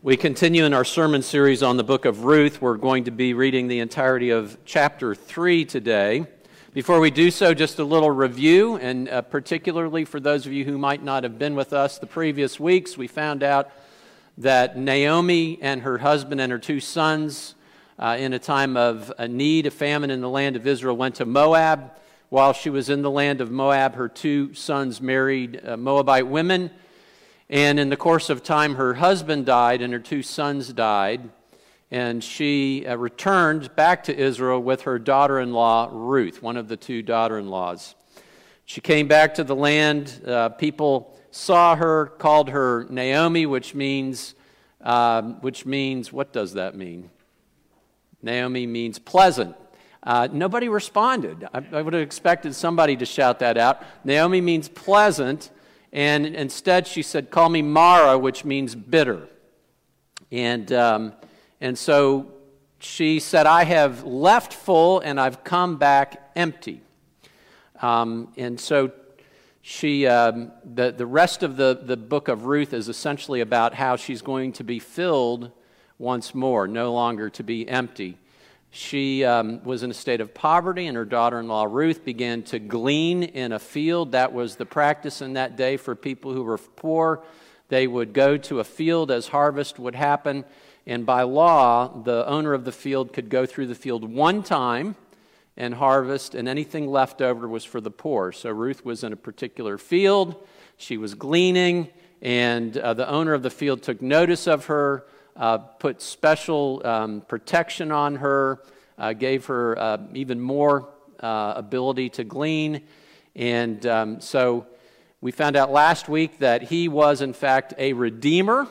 We continue in our sermon series on the book of Ruth. We're going to be reading the entirety of chapter 3 today. Before we do so, just a little review, and uh, particularly for those of you who might not have been with us the previous weeks, we found out that Naomi and her husband and her two sons, uh, in a time of a need, a famine in the land of Israel, went to Moab. While she was in the land of Moab, her two sons married uh, Moabite women and in the course of time, her husband died and her two sons died. And she uh, returned back to Israel with her daughter in law, Ruth, one of the two daughter in laws. She came back to the land. Uh, people saw her, called her Naomi, which means, um, which means, what does that mean? Naomi means pleasant. Uh, nobody responded. I, I would have expected somebody to shout that out. Naomi means pleasant. And instead, she said, Call me Mara, which means bitter. And, um, and so she said, I have left full and I've come back empty. Um, and so she, um, the, the rest of the, the book of Ruth is essentially about how she's going to be filled once more, no longer to be empty. She um, was in a state of poverty, and her daughter in law Ruth began to glean in a field. That was the practice in that day for people who were poor. They would go to a field as harvest would happen, and by law, the owner of the field could go through the field one time and harvest, and anything left over was for the poor. So Ruth was in a particular field, she was gleaning, and uh, the owner of the field took notice of her uh, put special um, protection on her, uh, gave her uh, even more uh, ability to glean. And um, so we found out last week that he was, in fact, a redeemer.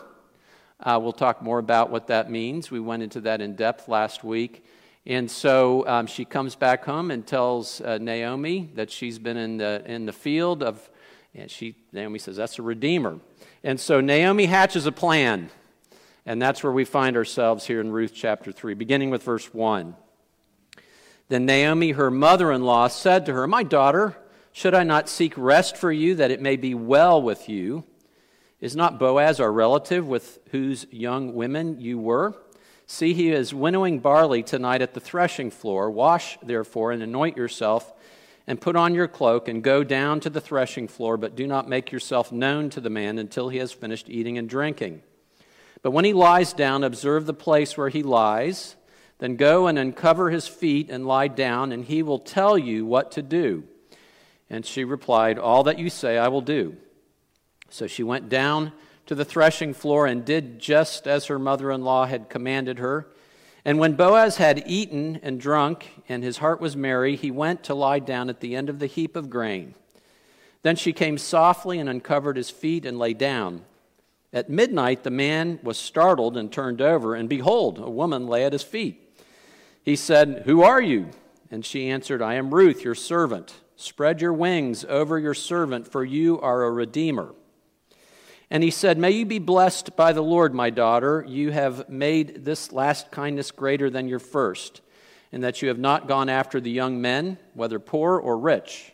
Uh, we'll talk more about what that means. We went into that in depth last week. And so um, she comes back home and tells uh, Naomi that she's been in the, in the field of, and she, Naomi says, that's a redeemer. And so Naomi hatches a plan. And that's where we find ourselves here in Ruth chapter 3, beginning with verse 1. Then Naomi, her mother in law, said to her, My daughter, should I not seek rest for you that it may be well with you? Is not Boaz our relative with whose young women you were? See, he is winnowing barley tonight at the threshing floor. Wash, therefore, and anoint yourself, and put on your cloak, and go down to the threshing floor, but do not make yourself known to the man until he has finished eating and drinking. But when he lies down, observe the place where he lies. Then go and uncover his feet and lie down, and he will tell you what to do. And she replied, All that you say I will do. So she went down to the threshing floor and did just as her mother in law had commanded her. And when Boaz had eaten and drunk, and his heart was merry, he went to lie down at the end of the heap of grain. Then she came softly and uncovered his feet and lay down. At midnight, the man was startled and turned over, and behold, a woman lay at his feet. He said, Who are you? And she answered, I am Ruth, your servant. Spread your wings over your servant, for you are a redeemer. And he said, May you be blessed by the Lord, my daughter. You have made this last kindness greater than your first, in that you have not gone after the young men, whether poor or rich.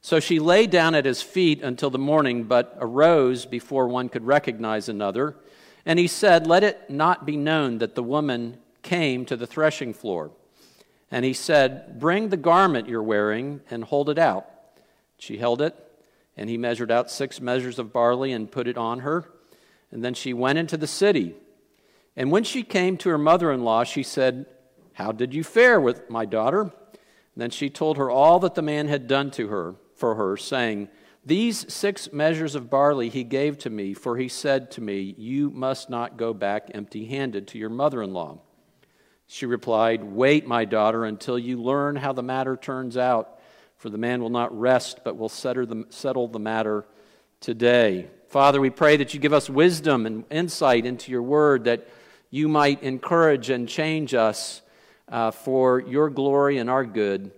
So she lay down at his feet until the morning, but arose before one could recognize another. And he said, Let it not be known that the woman came to the threshing floor. And he said, Bring the garment you're wearing and hold it out. She held it, and he measured out six measures of barley and put it on her. And then she went into the city. And when she came to her mother in law, she said, How did you fare with my daughter? And then she told her all that the man had done to her for her, saying, These six measures of barley he gave to me, for he said to me, You must not go back empty handed to your mother in law. She replied, Wait, my daughter, until you learn how the matter turns out, for the man will not rest, but will settle the matter today. Father, we pray that you give us wisdom and insight into your word, that you might encourage and change us uh, for your glory and our good.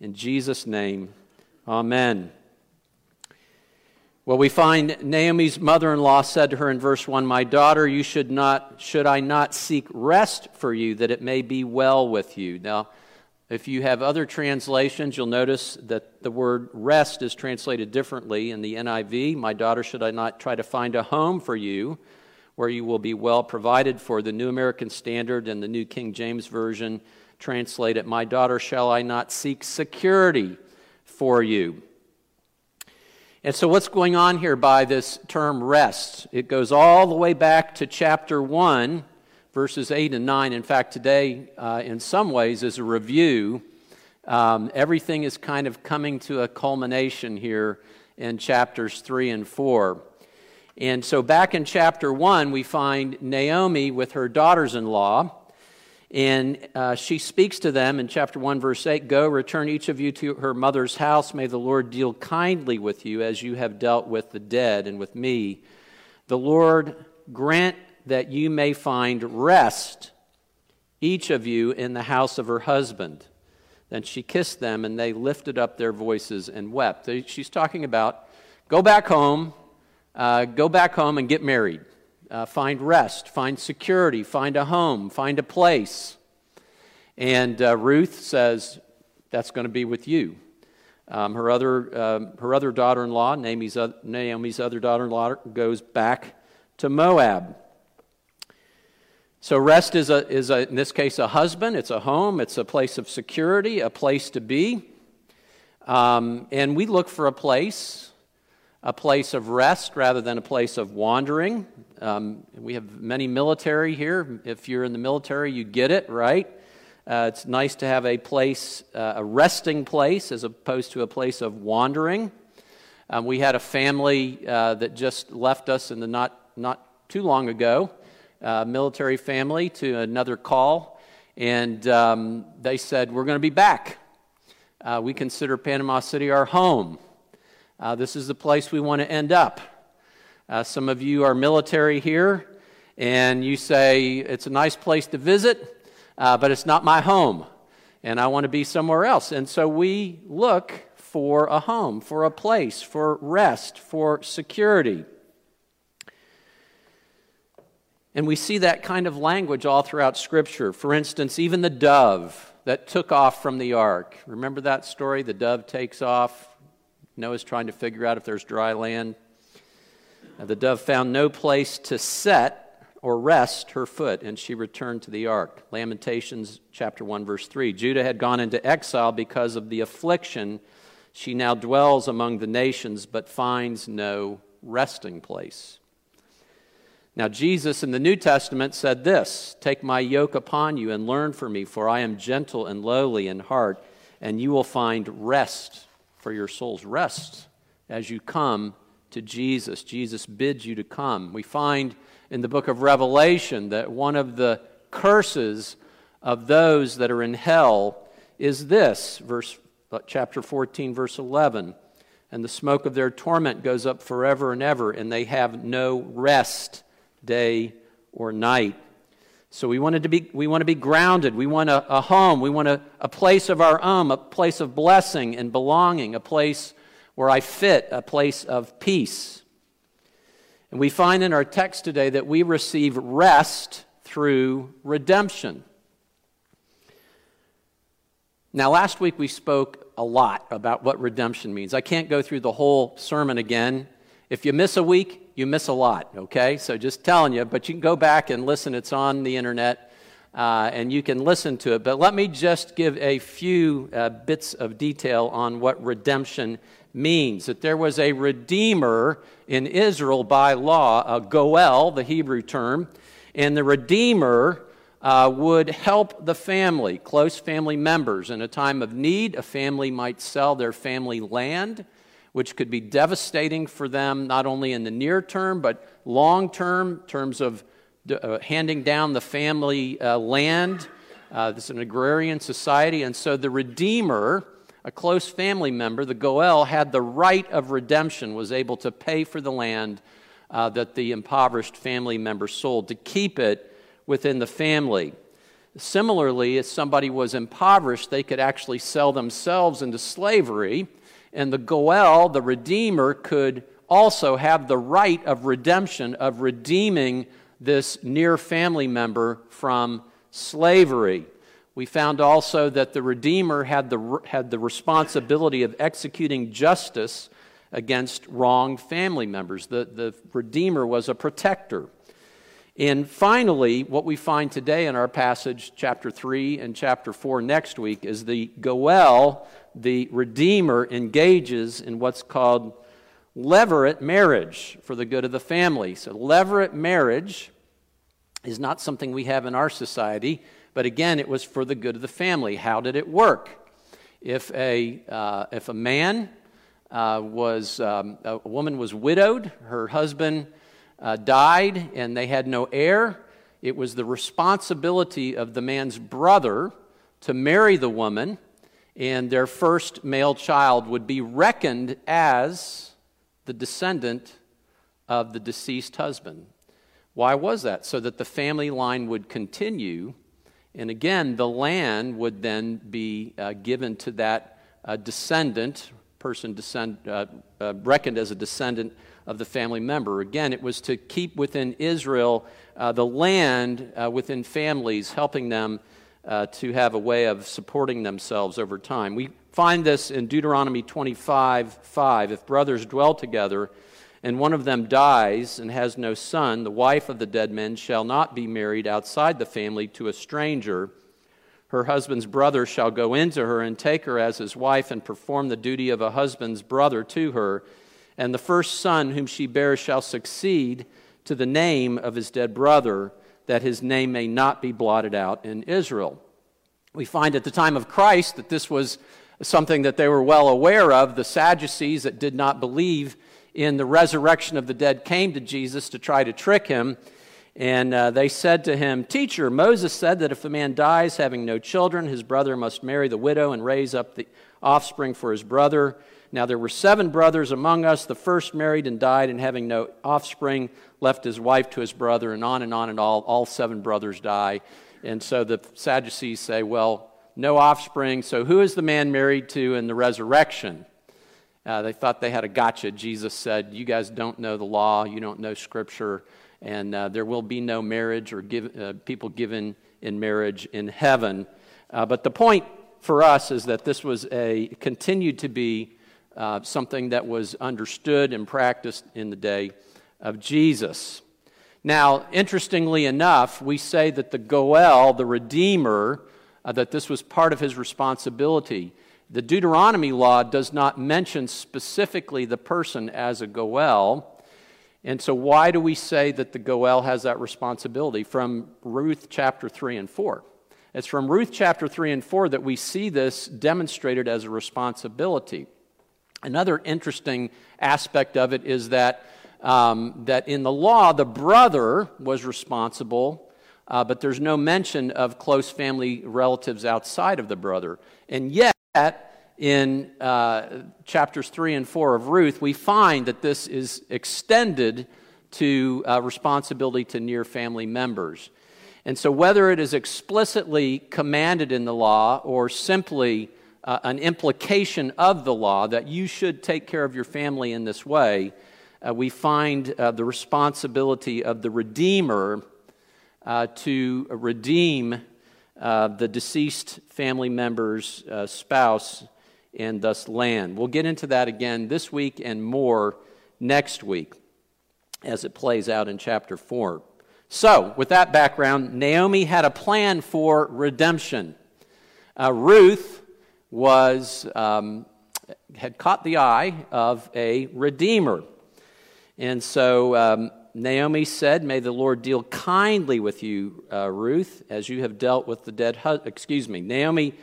In Jesus' name, amen. Well, we find Naomi's mother in law said to her in verse 1 My daughter, you should, not, should I not seek rest for you that it may be well with you? Now, if you have other translations, you'll notice that the word rest is translated differently in the NIV. My daughter, should I not try to find a home for you where you will be well provided for? The New American Standard and the New King James Version translate it My daughter, shall I not seek security for you? And so, what's going on here by this term rest? It goes all the way back to chapter 1, verses 8 and 9. In fact, today, uh, in some ways, is a review. Um, everything is kind of coming to a culmination here in chapters 3 and 4. And so, back in chapter 1, we find Naomi with her daughters in law. And uh, she speaks to them in chapter 1, verse 8 Go, return each of you to her mother's house. May the Lord deal kindly with you as you have dealt with the dead and with me. The Lord grant that you may find rest, each of you, in the house of her husband. Then she kissed them, and they lifted up their voices and wept. She's talking about go back home, uh, go back home and get married uh, find rest, find security, find a home, find a place. And uh, Ruth says, That's going to be with you. Um, her, other, uh, her other daughter in law, Naomi's, Naomi's other daughter in law, goes back to Moab. So, rest is, a, is a, in this case, a husband, it's a home, it's a place of security, a place to be. Um, and we look for a place, a place of rest rather than a place of wandering. Um, we have many military here. If you're in the military, you get it, right? Uh, it's nice to have a place, uh, a resting place, as opposed to a place of wandering. Um, we had a family uh, that just left us in the not, not too long ago, a military family, to another call, and um, they said, We're going to be back. Uh, we consider Panama City our home. Uh, this is the place we want to end up. Uh, some of you are military here, and you say, It's a nice place to visit, uh, but it's not my home, and I want to be somewhere else. And so we look for a home, for a place, for rest, for security. And we see that kind of language all throughout Scripture. For instance, even the dove that took off from the ark. Remember that story? The dove takes off. Noah's trying to figure out if there's dry land. Uh, the dove found no place to set or rest her foot, and she returned to the ark. Lamentations chapter 1, verse 3. Judah had gone into exile because of the affliction. She now dwells among the nations, but finds no resting place. Now, Jesus in the New Testament said this Take my yoke upon you and learn from me, for I am gentle and lowly in heart, and you will find rest for your souls. Rest as you come to Jesus. Jesus bids you to come. We find in the book of Revelation that one of the curses of those that are in hell is this, verse chapter 14 verse 11. And the smoke of their torment goes up forever and ever, and they have no rest day or night. So we, wanted to be, we want to be grounded. We want a, a home. We want a, a place of our own, a place of blessing and belonging, a place where I fit, a place of peace. And we find in our text today that we receive rest through redemption. Now, last week we spoke a lot about what redemption means. I can't go through the whole sermon again. If you miss a week, you miss a lot, okay? So just telling you, but you can go back and listen. It's on the internet. Uh, and you can listen to it. But let me just give a few uh, bits of detail on what redemption means that there was a redeemer in Israel by law, a goel, the Hebrew term, and the redeemer uh, would help the family, close family members. In a time of need, a family might sell their family land, which could be devastating for them, not only in the near term, but long term, in terms of uh, handing down the family uh, land. Uh, this is an agrarian society, and so the redeemer a close family member, the Goel, had the right of redemption, was able to pay for the land uh, that the impoverished family member sold to keep it within the family. Similarly, if somebody was impoverished, they could actually sell themselves into slavery, and the Goel, the Redeemer, could also have the right of redemption, of redeeming this near family member from slavery. We found also that the Redeemer had the, had the responsibility of executing justice against wrong family members. The, the Redeemer was a protector. And finally, what we find today in our passage, chapter 3 and chapter 4 next week, is the Goel, the Redeemer, engages in what's called levirate marriage for the good of the family. So, levirate marriage is not something we have in our society, but again, it was for the good of the family. How did it work? If a, uh, if a man uh, was, um, a woman was widowed, her husband uh, died and they had no heir, it was the responsibility of the man's brother to marry the woman, and their first male child would be reckoned as the descendant of the deceased husband. Why was that? So that the family line would continue, and again, the land would then be uh, given to that uh, descendant, person descend, uh, uh reckoned as a descendant of the family member. Again, it was to keep within Israel uh, the land uh, within families, helping them uh, to have a way of supporting themselves over time. We find this in Deuteronomy 25 5. If brothers dwell together, and one of them dies and has no son, the wife of the dead man shall not be married outside the family to a stranger. Her husband's brother shall go into her and take her as his wife and perform the duty of a husband's brother to her and the first son whom she bears shall succeed to the name of his dead brother, that his name may not be blotted out in Israel. We find at the time of Christ that this was something that they were well aware of. The Sadducees that did not believe in the resurrection of the dead came to Jesus to try to trick him. And uh, they said to him, Teacher, Moses said that if a man dies having no children, his brother must marry the widow and raise up the offspring for his brother. Now there were seven brothers among us. The first married and died, and having no offspring, left his wife to his brother, and on and on and all. All seven brothers die. And so the Sadducees say, well, no offspring. So who is the man married to in the resurrection? Uh, they thought they had a gotcha. Jesus said, You guys don't know the law, you don't know Scripture, and uh, there will be no marriage or give, uh, people given in marriage in heaven. Uh, but the point for us is that this was a continued to be uh, something that was understood and practiced in the day of Jesus. Now, interestingly enough, we say that the Goel, the Redeemer, uh, that this was part of his responsibility. The Deuteronomy law does not mention specifically the person as a Goel. And so, why do we say that the Goel has that responsibility? From Ruth chapter 3 and 4. It's from Ruth chapter 3 and 4 that we see this demonstrated as a responsibility. Another interesting aspect of it is that, um, that in the law, the brother was responsible, uh, but there's no mention of close family relatives outside of the brother. And yet, in uh, chapters 3 and 4 of Ruth, we find that this is extended to uh, responsibility to near family members. And so, whether it is explicitly commanded in the law or simply uh, an implication of the law that you should take care of your family in this way, uh, we find uh, the responsibility of the Redeemer uh, to redeem uh, the deceased family member's uh, spouse and thus land. We'll get into that again this week and more next week as it plays out in chapter 4. So, with that background, Naomi had a plan for redemption. Ruth was, um, had caught the eye of a redeemer. And so um, Naomi said, May the Lord deal kindly with you, uh, Ruth, as you have dealt with the dead. Excuse me. Naomi,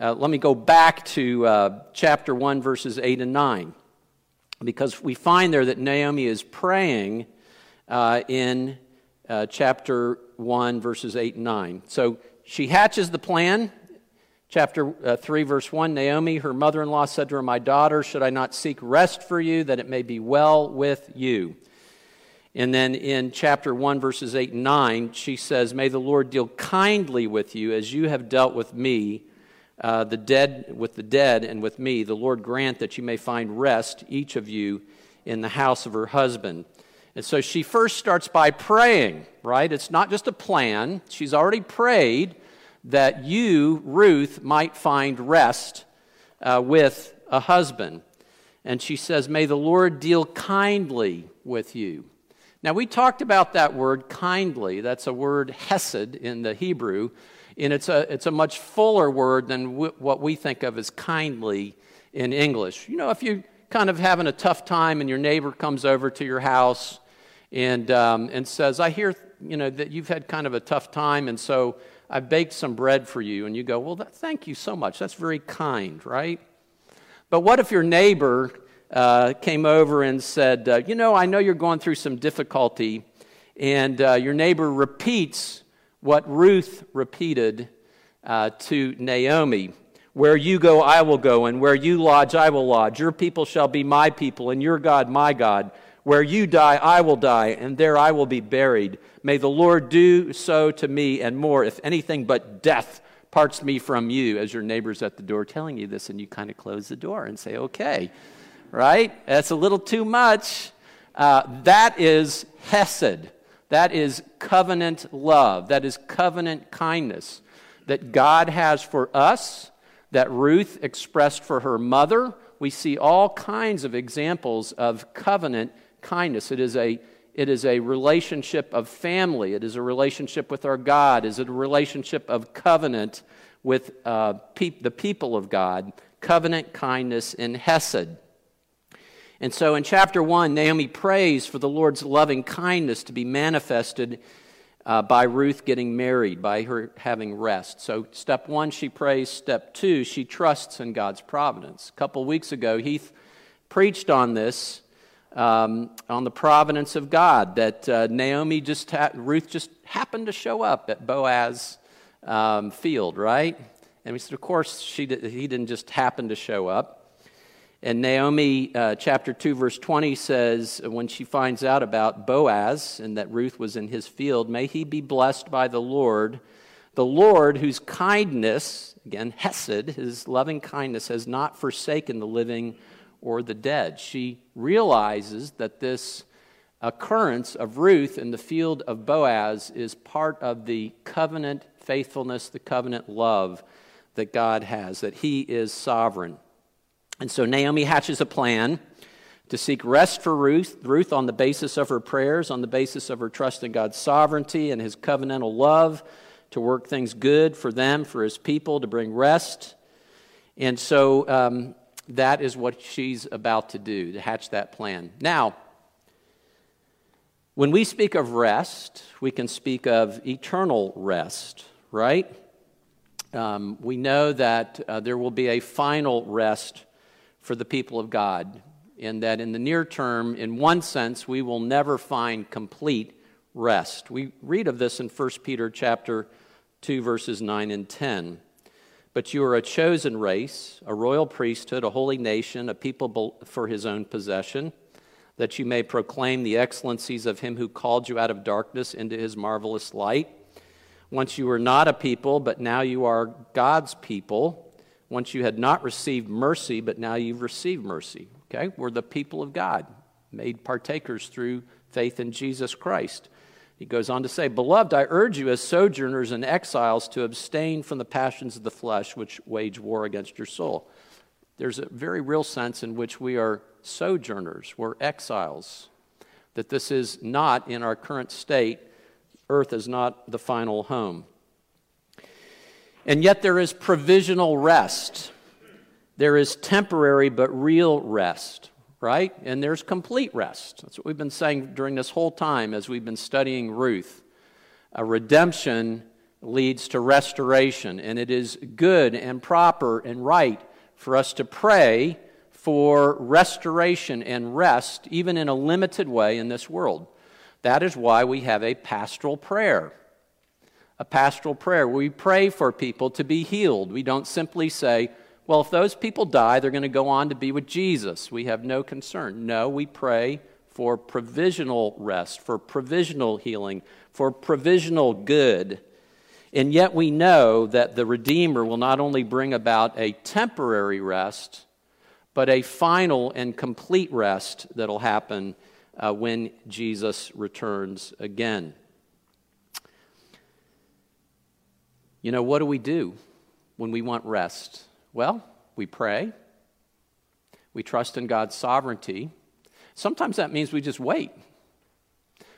uh, let me go back to uh, chapter 1, verses 8 and 9, because we find there that Naomi is praying uh, in uh, chapter 1, verses 8 and 9. So she hatches the plan Chapter uh, 3, verse 1 Naomi, her mother in law, said to her, My daughter, should I not seek rest for you, that it may be well with you? And then in chapter 1, verses 8 and 9, she says, May the Lord deal kindly with you as you have dealt with me, uh, the dead, with the dead, and with me. The Lord grant that you may find rest, each of you, in the house of her husband. And so she first starts by praying, right? It's not just a plan. She's already prayed that you, Ruth, might find rest uh, with a husband. And she says, May the Lord deal kindly with you. Now, we talked about that word kindly. That's a word hesed in the Hebrew, and it's a, it's a much fuller word than w- what we think of as kindly in English. You know, if you're kind of having a tough time and your neighbor comes over to your house and, um, and says, I hear, you know, that you've had kind of a tough time, and so I baked some bread for you. And you go, Well, that, thank you so much. That's very kind, right? But what if your neighbor uh, came over and said, uh, You know, I know you're going through some difficulty, and uh, your neighbor repeats what Ruth repeated uh, to Naomi Where you go, I will go, and where you lodge, I will lodge. Your people shall be my people, and your God, my God. Where you die, I will die, and there I will be buried. May the Lord do so to me and more, if anything but death parts me from you, as your neighbor's at the door telling you this, and you kind of close the door and say, Okay right? That's a little too much. Uh, that is Hesed. That is covenant love. That is covenant kindness that God has for us, that Ruth expressed for her mother. We see all kinds of examples of covenant kindness. It is a it is a relationship of family. It is a relationship with our God. It is a relationship of covenant with uh, pe- the people of God. Covenant kindness in Hesed. And so in chapter 1, Naomi prays for the Lord's loving kindness to be manifested uh, by Ruth getting married, by her having rest. So, step one, she prays. Step two, she trusts in God's providence. A couple weeks ago, Heath preached on this, um, on the providence of God, that uh, Naomi just, ha- Ruth just happened to show up at Boaz um, field, right? And we said, of course, she did, he didn't just happen to show up. And Naomi, uh, chapter 2, verse 20 says, when she finds out about Boaz and that Ruth was in his field, may he be blessed by the Lord, the Lord whose kindness, again, Hesed, his loving kindness, has not forsaken the living or the dead. She realizes that this occurrence of Ruth in the field of Boaz is part of the covenant faithfulness, the covenant love that God has, that he is sovereign. And so Naomi hatches a plan to seek rest for Ruth, Ruth on the basis of her prayers, on the basis of her trust in God's sovereignty and his covenantal love, to work things good for them, for his people, to bring rest. And so um, that is what she's about to do, to hatch that plan. Now, when we speak of rest, we can speak of eternal rest, right? Um, we know that uh, there will be a final rest for the people of God, in that in the near term, in one sense, we will never find complete rest. We read of this in 1 Peter chapter 2 verses 9 and 10. But you are a chosen race, a royal priesthood, a holy nation, a people for his own possession, that you may proclaim the excellencies of him who called you out of darkness into his marvelous light. Once you were not a people, but now you are God's people once you had not received mercy, but now you've received mercy. Okay? We're the people of God, made partakers through faith in Jesus Christ. He goes on to say, Beloved, I urge you as sojourners and exiles to abstain from the passions of the flesh which wage war against your soul. There's a very real sense in which we are sojourners, we're exiles, that this is not in our current state. Earth is not the final home. And yet there is provisional rest. There is temporary but real rest, right? And there's complete rest. That's what we've been saying during this whole time as we've been studying Ruth. A redemption leads to restoration, and it is good and proper and right for us to pray for restoration and rest, even in a limited way in this world. That is why we have a pastoral prayer a pastoral prayer. We pray for people to be healed. We don't simply say, well, if those people die, they're going to go on to be with Jesus. We have no concern. No, we pray for provisional rest, for provisional healing, for provisional good. And yet we know that the Redeemer will not only bring about a temporary rest, but a final and complete rest that'll happen uh, when Jesus returns again. You know, what do we do when we want rest? Well, we pray, we trust in God's sovereignty. Sometimes that means we just wait.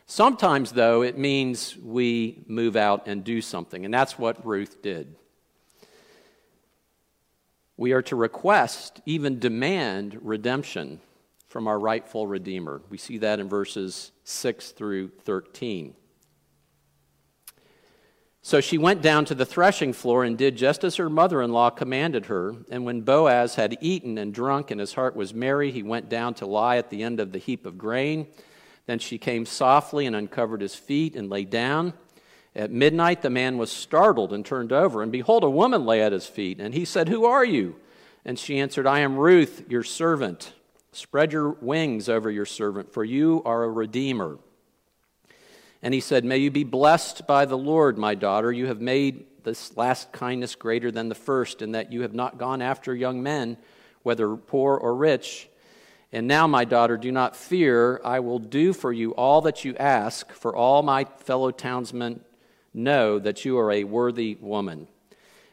Sometimes, though, it means we move out and do something, and that's what Ruth did. We are to request, even demand, redemption from our rightful Redeemer. We see that in verses 6 through 13. So she went down to the threshing floor and did just as her mother in law commanded her. And when Boaz had eaten and drunk and his heart was merry, he went down to lie at the end of the heap of grain. Then she came softly and uncovered his feet and lay down. At midnight, the man was startled and turned over, and behold, a woman lay at his feet. And he said, Who are you? And she answered, I am Ruth, your servant. Spread your wings over your servant, for you are a redeemer. And he said, May you be blessed by the Lord, my daughter. You have made this last kindness greater than the first, in that you have not gone after young men, whether poor or rich. And now, my daughter, do not fear. I will do for you all that you ask, for all my fellow townsmen know that you are a worthy woman.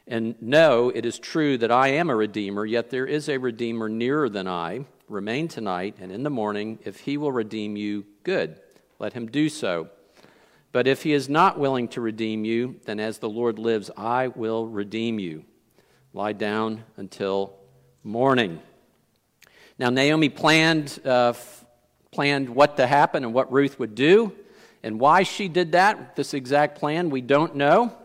And know it is true that I am a redeemer, yet there is a redeemer nearer than I. Remain tonight, and in the morning, if he will redeem you, good. Let him do so. But if he is not willing to redeem you, then as the Lord lives, I will redeem you. Lie down until morning. Now, Naomi planned, uh, f- planned what to happen and what Ruth would do. And why she did that, this exact plan, we don't know.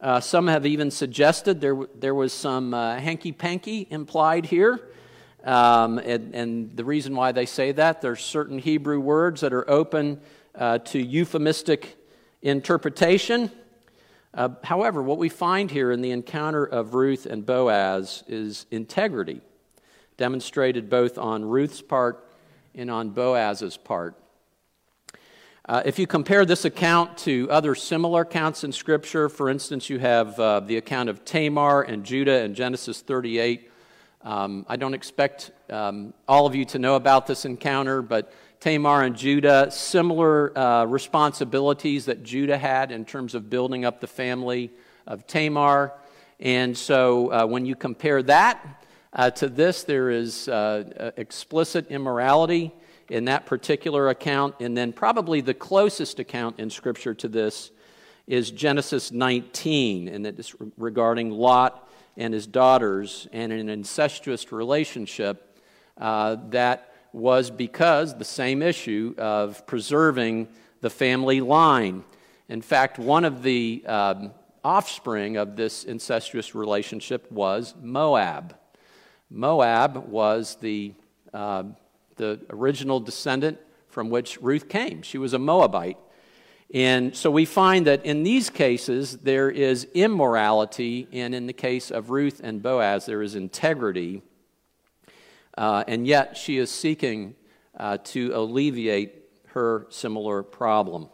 Uh, some have even suggested there, there was some uh, hanky panky implied here. Um, and, and, the reason why they say that, there's certain Hebrew words that are open uh, to euphemistic interpretation. Uh, however, what we find here in the encounter of Ruth and Boaz is integrity, demonstrated both on Ruth's part and on Boaz's part. Uh, if you compare this account to other similar accounts in Scripture, for instance, you have uh, the account of Tamar and Judah in Genesis 38. Um, I don't expect um, all of you to know about this encounter, but Tamar and Judah, similar uh, responsibilities that Judah had in terms of building up the family of Tamar. And so uh, when you compare that uh, to this, there is uh, explicit immorality in that particular account. And then, probably the closest account in Scripture to this is Genesis 19, and it is regarding Lot and his daughters and an incestuous relationship uh, that was because the same issue of preserving the family line. In fact, one of the um, offspring of this incestuous relationship was Moab. Moab was the, uh, the original descendant from which Ruth came. She was a Moabite. And so we find that in these cases, there is immorality, and in the case of Ruth and Boaz, there is integrity uh, and yet she is seeking uh, to alleviate her similar problem.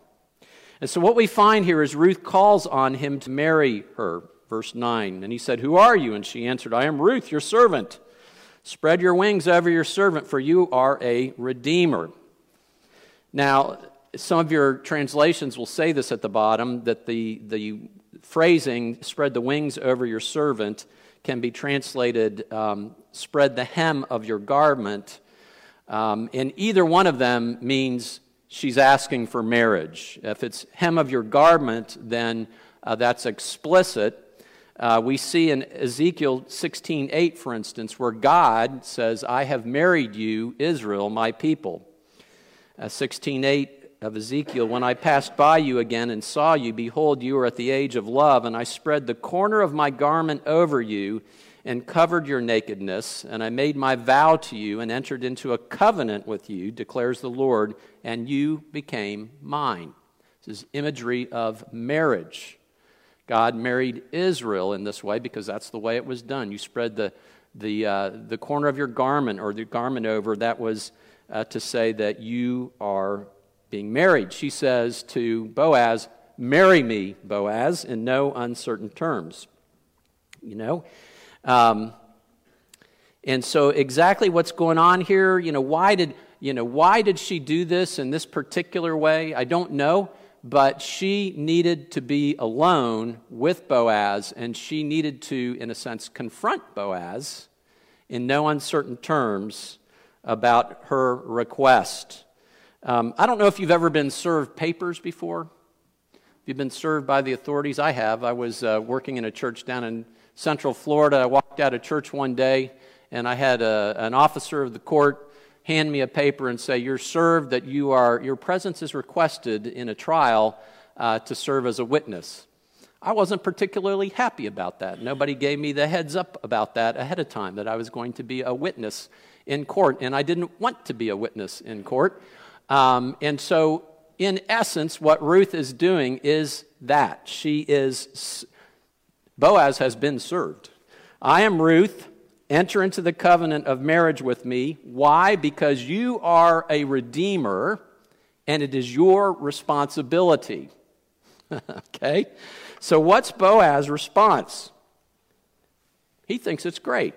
And so, what we find here is Ruth calls on him to marry her. Verse 9. And he said, Who are you? And she answered, I am Ruth, your servant. Spread your wings over your servant, for you are a redeemer. Now, some of your translations will say this at the bottom that the, the phrasing, spread the wings over your servant, can be translated um, spread the hem of your garment. Um, and either one of them means she's asking for marriage. If it's hem of your garment, then uh, that's explicit. Uh, we see in Ezekiel 16:8, for instance, where God says, "I have married you, Israel, my people." Uh, 16:8 of Ezekiel, when I passed by you again and saw you, behold, you are at the age of love, and I spread the corner of my garment over you and covered your nakedness, and I made my vow to you and entered into a covenant with you, declares the Lord, and you became mine. This is imagery of marriage. God married Israel in this way because that's the way it was done. You spread the, the, uh, the corner of your garment or the garment over, that was uh, to say that you are being married. She says to Boaz, Marry me, Boaz, in no uncertain terms. You know? Um, and so, exactly what's going on here, you know, why did, you know, why did she do this in this particular way? I don't know, but she needed to be alone with Boaz, and she needed to, in a sense, confront Boaz in no uncertain terms about her request. Um, I don't know if you've ever been served papers before. If you've been served by the authorities, I have. I was uh, working in a church down in Central Florida. I walked out of church one day, and I had a, an officer of the court hand me a paper and say, You're served that you are, your presence is requested in a trial uh, to serve as a witness. I wasn't particularly happy about that. Nobody gave me the heads up about that ahead of time, that I was going to be a witness in court, and I didn't want to be a witness in court. Um, and so, in essence, what Ruth is doing is that. She is, Boaz has been served. I am Ruth. Enter into the covenant of marriage with me. Why? Because you are a redeemer and it is your responsibility. okay? So, what's Boaz's response? He thinks it's great.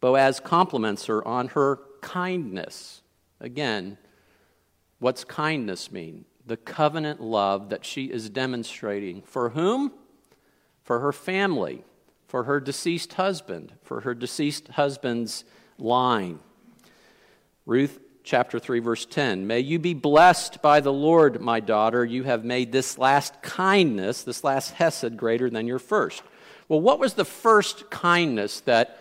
Boaz compliments her on her kindness. Again, what's kindness mean? The covenant love that she is demonstrating. For whom? For her family for her deceased husband, for her deceased husband's line. Ruth chapter 3 verse 10 may you be blessed by the lord my daughter. You have made this last kindness this last hesed greater than your first. Well what was the first kindness that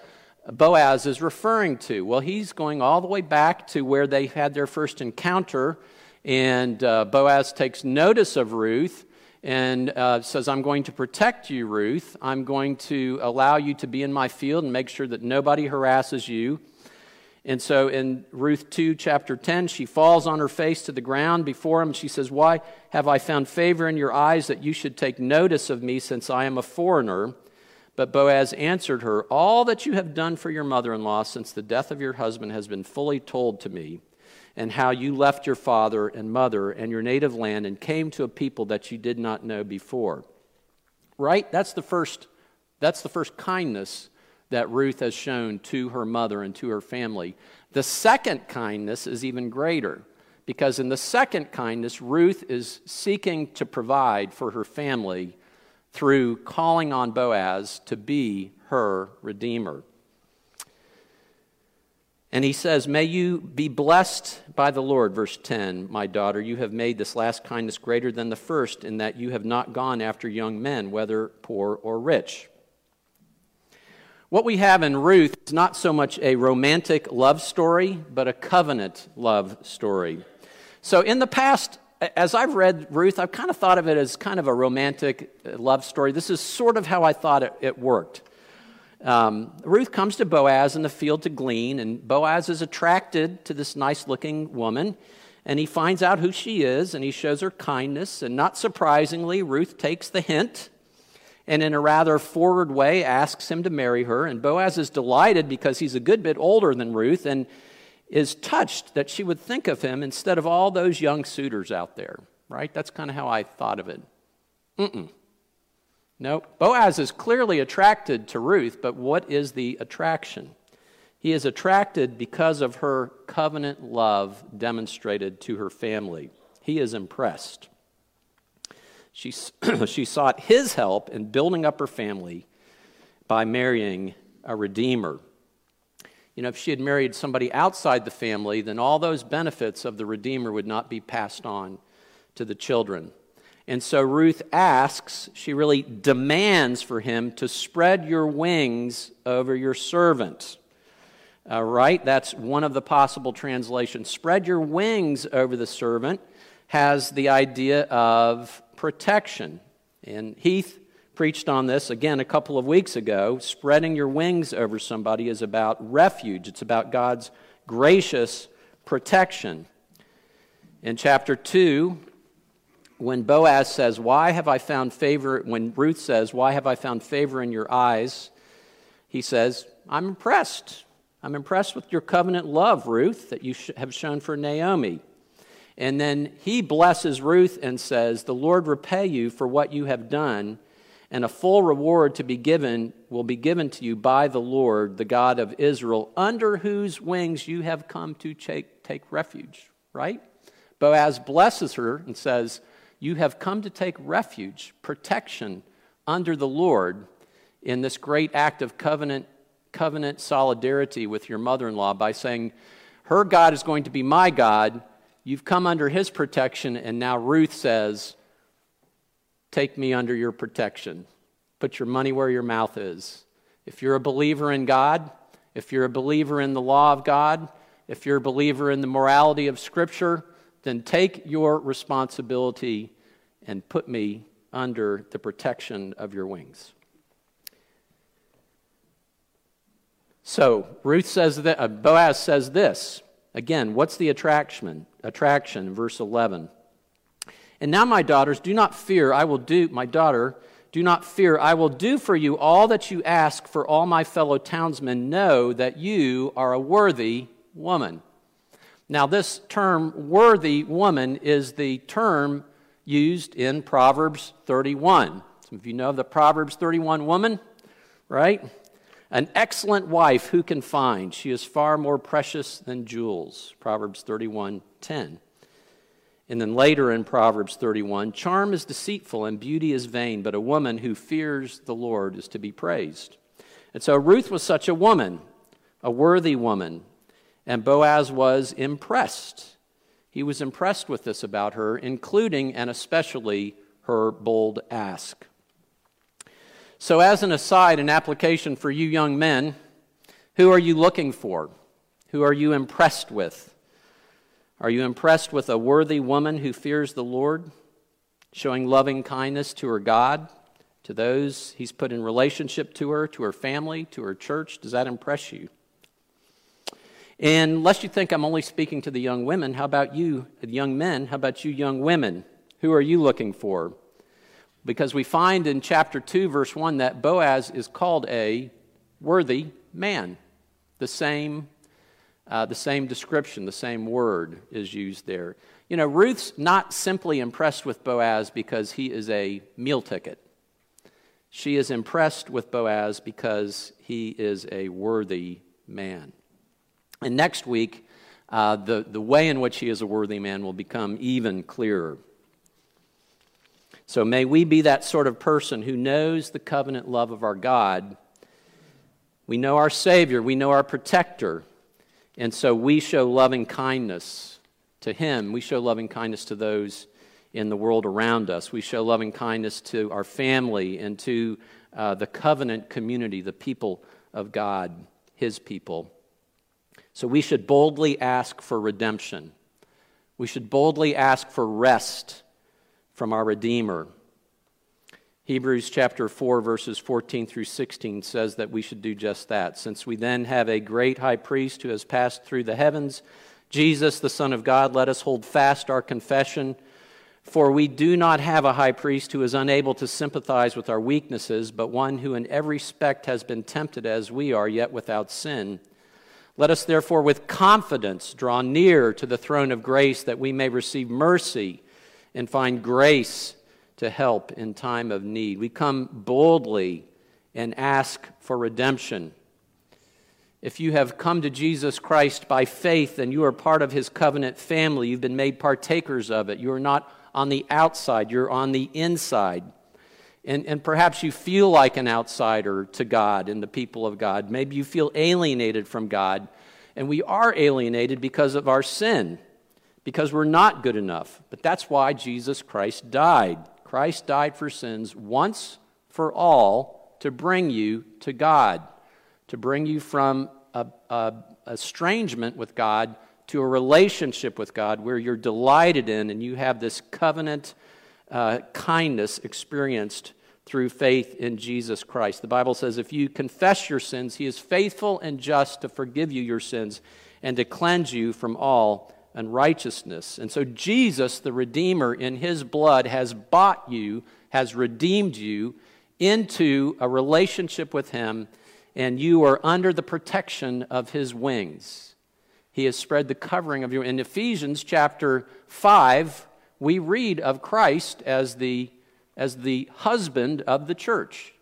boaz is referring to? Well he's going all the way back to where they had their first encounter and uh, boaz takes notice of ruth and uh, says, I'm going to protect you, Ruth. I'm going to allow you to be in my field and make sure that nobody harasses you. And so in Ruth 2, chapter 10, she falls on her face to the ground before him. She says, Why have I found favor in your eyes that you should take notice of me since I am a foreigner? But Boaz answered her, All that you have done for your mother in law since the death of your husband has been fully told to me and how you left your father and mother and your native land and came to a people that you did not know before. Right? That's the first that's the first kindness that Ruth has shown to her mother and to her family. The second kindness is even greater because in the second kindness Ruth is seeking to provide for her family through calling on Boaz to be her redeemer. And he says, May you be blessed by the Lord, verse 10, my daughter. You have made this last kindness greater than the first, in that you have not gone after young men, whether poor or rich. What we have in Ruth is not so much a romantic love story, but a covenant love story. So in the past, as I've read Ruth, I've kind of thought of it as kind of a romantic uh, love story. This is sort of how I thought it, it worked. Um, Ruth comes to Boaz in the field to glean, and Boaz is attracted to this nice looking woman, and he finds out who she is, and he shows her kindness. And not surprisingly, Ruth takes the hint and, in a rather forward way, asks him to marry her. And Boaz is delighted because he's a good bit older than Ruth and is touched that she would think of him instead of all those young suitors out there, right? That's kind of how I thought of it. Mm-mm. No, Boaz is clearly attracted to Ruth, but what is the attraction? He is attracted because of her covenant love demonstrated to her family. He is impressed. She, she sought his help in building up her family by marrying a redeemer. You know, if she had married somebody outside the family, then all those benefits of the redeemer would not be passed on to the children. And so Ruth asks, she really demands for him to spread your wings over your servant. Right? That's one of the possible translations. Spread your wings over the servant has the idea of protection. And Heath preached on this again a couple of weeks ago. Spreading your wings over somebody is about refuge, it's about God's gracious protection. In chapter 2, when Boaz says, Why have I found favor, when Ruth says, Why have I found favor in your eyes? He says, I'm impressed. I'm impressed with your covenant love, Ruth, that you have shown for Naomi. And then he blesses Ruth and says, The Lord repay you for what you have done, and a full reward to be given will be given to you by the Lord, the God of Israel, under whose wings you have come to take, take refuge. Right? Boaz blesses her and says, You have come to take refuge, protection under the Lord in this great act of covenant covenant solidarity with your mother in law by saying, Her God is going to be my God. You've come under his protection, and now Ruth says, Take me under your protection. Put your money where your mouth is. If you're a believer in God, if you're a believer in the law of God, if you're a believer in the morality of Scripture, then take your responsibility and put me under the protection of your wings. So Ruth says that uh, Boaz says this. Again, what's the attraction? Attraction, verse 11. And now, my daughters, do not fear. I will do, my daughter, do not fear. I will do for you all that you ask, for all my fellow townsmen know that you are a worthy woman. Now, this term, worthy woman, is the term used in Proverbs 31. Some of you know the Proverbs 31 woman, right? An excellent wife who can find? She is far more precious than jewels. Proverbs 31 10. And then later in Proverbs 31, charm is deceitful and beauty is vain, but a woman who fears the Lord is to be praised. And so Ruth was such a woman, a worthy woman, and Boaz was impressed. He was impressed with this about her, including and especially her bold ask. So, as an aside, an application for you young men who are you looking for? Who are you impressed with? Are you impressed with a worthy woman who fears the Lord, showing loving kindness to her God, to those he's put in relationship to her, to her family, to her church? Does that impress you? And lest you think I'm only speaking to the young women, how about you, young men? How about you, young women? Who are you looking for? because we find in chapter 2, verse 1, that Boaz is called a worthy man. The same, uh, the same description, the same word is used there. You know, Ruth's not simply impressed with Boaz because he is a meal ticket. She is impressed with Boaz because he is a worthy man. And next week, uh, the, the way in which he is a worthy man will become even clearer. So may we be that sort of person who knows the covenant love of our God. We know our Savior, we know our protector, and so we show loving kindness to Him. We show loving kindness to those in the world around us. We show loving kindness to our family and to uh, the covenant community, the people of God, His people. So we should boldly ask for redemption. We should boldly ask for rest from our Redeemer. Hebrews chapter 4, verses 14 through 16 says that we should do just that. Since we then have a great high priest who has passed through the heavens, Jesus, the Son of God, let us hold fast our confession. For we do not have a high priest who is unable to sympathize with our weaknesses, but one who in every respect has been tempted as we are, yet without sin. Let us therefore with confidence draw near to the throne of grace that we may receive mercy and find grace to help in time of need. We come boldly and ask for redemption. If you have come to Jesus Christ by faith and you are part of his covenant family, you've been made partakers of it. You are not on the outside, you're on the inside. And, and perhaps you feel like an outsider to God and the people of God. Maybe you feel alienated from God. And we are alienated because of our sin because we're not good enough. But that's why Jesus Christ died. Christ died for sins once for all to bring you to God, to bring you from a, a, estrangement with God to a relationship with God where you're delighted in and you have this covenant uh, kindness experienced through faith in Jesus Christ. The Bible says if you confess your sins, He is faithful and just to forgive you your sins and to cleanse you from all unrighteousness. And so Jesus, the Redeemer, in his blood has bought you, has redeemed you into a relationship with him, and you are under the protection of his wings. He has spread the covering of you. In Ephesians chapter 5, we read of Christ as the, as the husband of the church.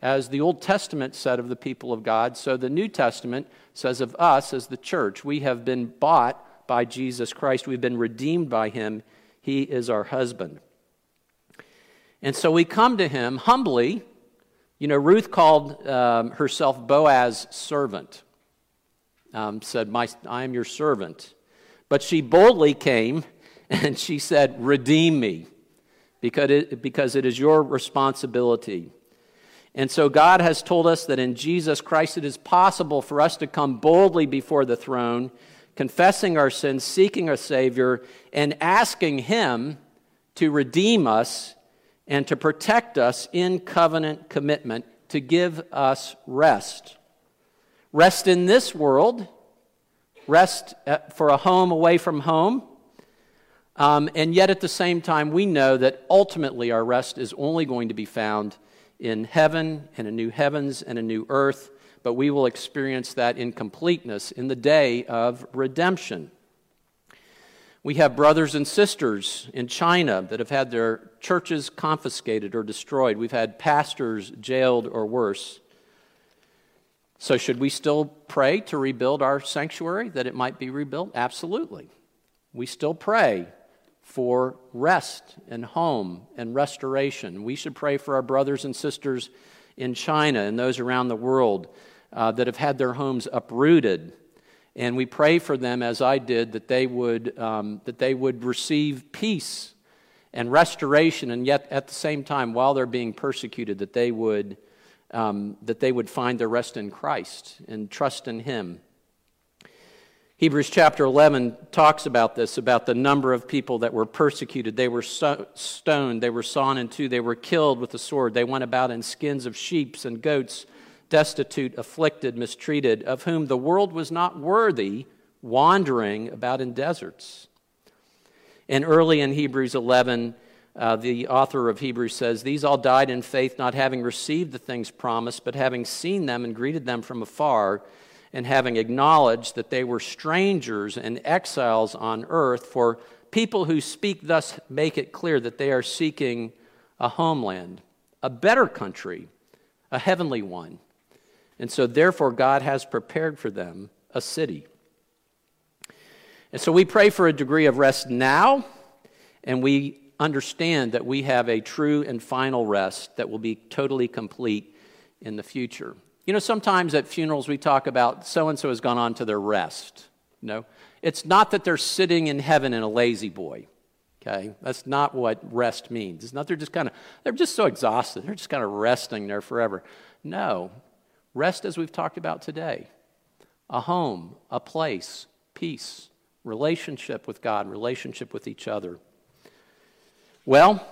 As the Old Testament said of the people of God, so the New Testament says of us as the church. We have been bought by Jesus Christ, we've been redeemed by him. He is our husband. And so we come to him humbly. You know, Ruth called um, herself Boaz's servant, um, said, My, I am your servant. But she boldly came and she said, Redeem me, because it, because it is your responsibility. And so God has told us that in Jesus Christ it is possible for us to come boldly before the throne, confessing our sins, seeking a Savior, and asking Him to redeem us and to protect us in covenant commitment to give us rest. Rest in this world, rest uh, for a home away from home. Um, and yet, at the same time, we know that ultimately our rest is only going to be found in heaven and a new heavens and a new earth, but we will experience that in completeness in the day of redemption. We have brothers and sisters in China that have had their churches confiscated or destroyed. We've had pastors jailed or worse. So, should we still pray to rebuild our sanctuary, that it might be rebuilt? Absolutely. We still pray for rest and home and restoration. We should pray for our brothers and sisters in China and those around the world uh, that have had their homes uprooted and we pray for them, as I did, that they would, um, that they would receive peace and restoration, and yet at the same time, while they're being persecuted, that they would, um, that they would find their rest in Christ and trust in Him. Hebrews chapter 11 talks about this, about the number of people that were persecuted. They were stoned, they were sawn in two, they were killed with the sword. They went about in skins of sheep and goats destitute, afflicted, mistreated, of whom the world was not worthy, wandering about in deserts. And early in Hebrews 11, uh, the author of Hebrews says, These all died in faith, not having received the things promised, but having seen them and greeted them from afar, and having acknowledged that they were strangers and exiles on earth. For people who speak thus make it clear that they are seeking a homeland, a better country, a heavenly one. And so, therefore, God has prepared for them a city. And so, we pray for a degree of rest now, and we understand that we have a true and final rest that will be totally complete in the future. You know, sometimes at funerals we talk about so and so has gone on to their rest. No, it's not that they're sitting in heaven in a La-Z-Boy. Okay, that's not what rest means. It's not they're just kind of they're just so exhausted. They're just kind of resting there forever. No, Rest, as we've talked about today, a home, a place, peace, relationship with God, relationship with each other. Well,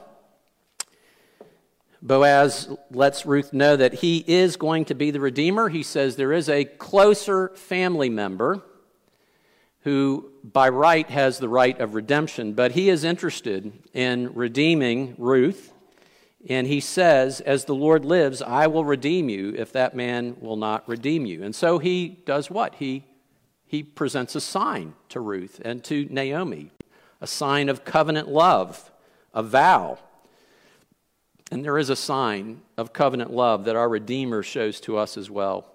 Boaz lets Ruth know that he is going to be the Redeemer. He says there is a closer family member who, by right, has the right of redemption, but he is interested in redeeming Ruth and he says, As the Lord lives, I will redeem you if that man will not redeem you. And so he does what? He, he presents a sign to Ruth and to Naomi, a sign of covenant love, a vow. And there is a sign of covenant love that our Redeemer shows to us as well.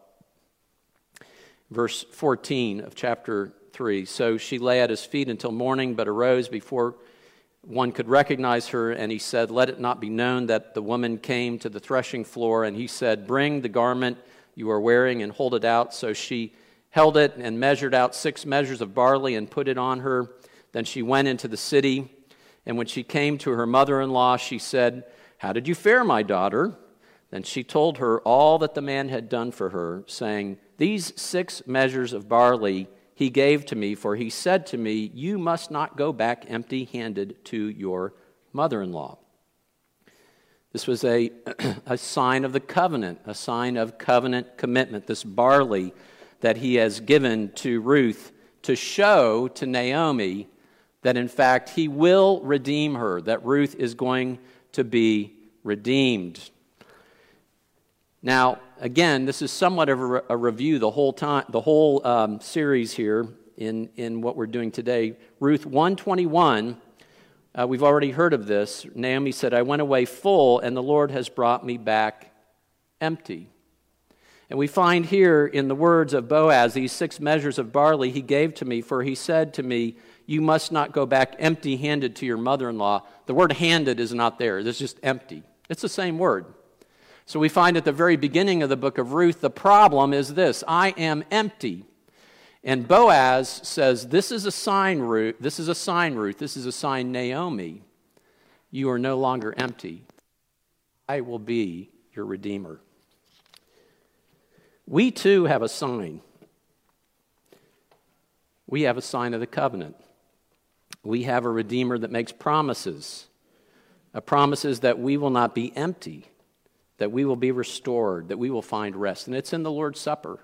Verse 14 of chapter 3 So she lay at his feet until morning, but arose before one could recognize her, and he said, Let it not be known that the woman came to the threshing floor. And he said, Bring the garment you are wearing and hold it out. So she held it and measured out six measures of barley and put it on her. Then she went into the city. And when she came to her mother in law, she said, How did you fare, my daughter? Then she told her all that the man had done for her, saying, These six measures of barley he gave to me, for he said to me, You must not go back empty handed to your mother in law. This was a, a sign of the covenant, a sign of covenant commitment, this barley that he has given to Ruth to show to Naomi that in fact he will redeem her, that Ruth is going to be redeemed. Now, again, this is somewhat of a, re- a review the whole time, the whole um, series here in, in what we're doing today. Ruth 121, uh, we've already heard of this. Naomi said, I went away full, and the Lord has brought me back empty. And we find here in the words of Boaz these six measures of barley he gave to me, for he said to me, You must not go back empty handed to your mother in law. The word handed is not there, it's just empty. It's the same word. So we find at the very beginning of the book of Ruth, the problem is this I am empty. And Boaz says, This is a sign, Ruth. This is a sign, Ruth. This is a sign, Naomi. You are no longer empty. I will be your redeemer. We too have a sign. We have a sign of the covenant. We have a redeemer that makes promises. A promises that we will not be empty, that we will be restored, that we will find rest. And it's in the Lord's Supper.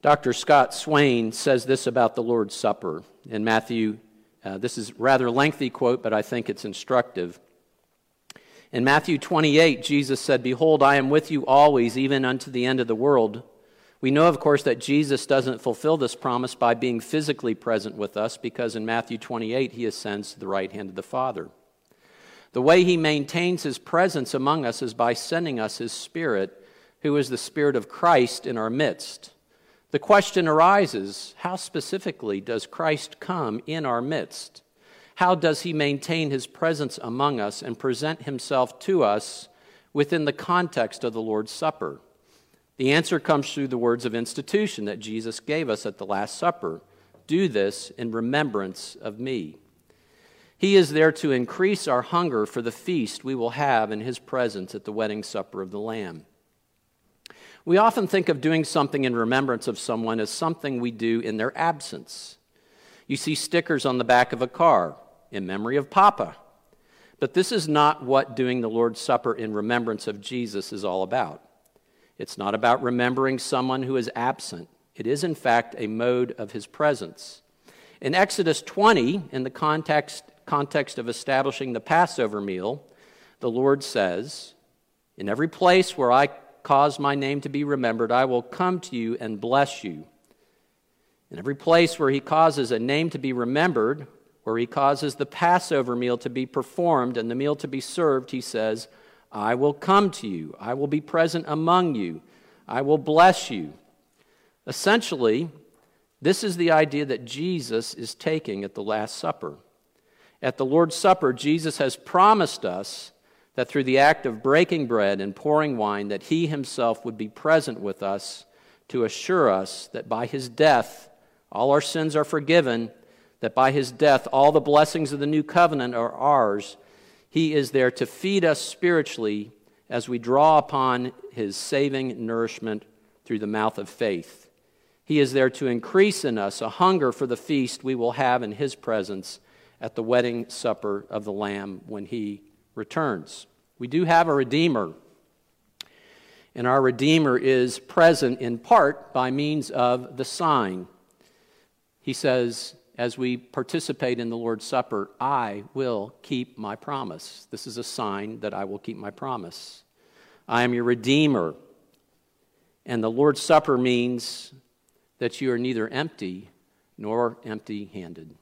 Dr. Scott Swain says this about the Lord's Supper in Matthew. Uh, this is rather lengthy quote, but I think it's instructive. In Matthew 28, Jesus said, Behold, I am with you always, even unto the end of the world. We know, of course, that Jesus doesn't fulfill this promise by being physically present with us, because in Matthew 28, he ascends to the right hand of the Father. The way he maintains his presence among us is by sending us his Spirit, who is the Spirit of Christ in our midst. The question arises how specifically does Christ come in our midst? How does he maintain his presence among us and present himself to us within the context of the Lord's Supper? The answer comes through the words of institution that Jesus gave us at the Last Supper Do this in remembrance of me. He is there to increase our hunger for the feast we will have in his presence at the wedding supper of the Lamb. We often think of doing something in remembrance of someone as something we do in their absence. You see stickers on the back of a car, in memory of Papa. But this is not what doing the Lord's Supper in remembrance of Jesus is all about. It's not about remembering someone who is absent. It is, in fact, a mode of his presence. In Exodus 20, in the context, context of establishing the Passover meal, the Lord says, In every place where I cause my name to be remembered, I will come to you and bless you. In every place where he causes a name to be remembered, where he causes the Passover meal to be performed and the meal to be served, he says, I will come to you. I will be present among you. I will bless you. Essentially, this is the idea that Jesus is taking at the Last Supper. At the Lord's Supper, Jesus has promised us that through the act of breaking bread and pouring wine that he himself would be present with us to assure us that by his death all our sins are forgiven that by his death all the blessings of the new covenant are ours he is there to feed us spiritually as we draw upon his saving nourishment through the mouth of faith he is there to increase in us a hunger for the feast we will have in his presence at the wedding supper of the lamb when he returns. We do have a Redeemer, and our Redeemer is present in part by means of the sign. He says, as we participate in the Lord's Supper, I will keep my promise. This is a sign that I will keep my promise. I am your Redeemer. And the Lord's Supper means that you are neither empty nor empty handed.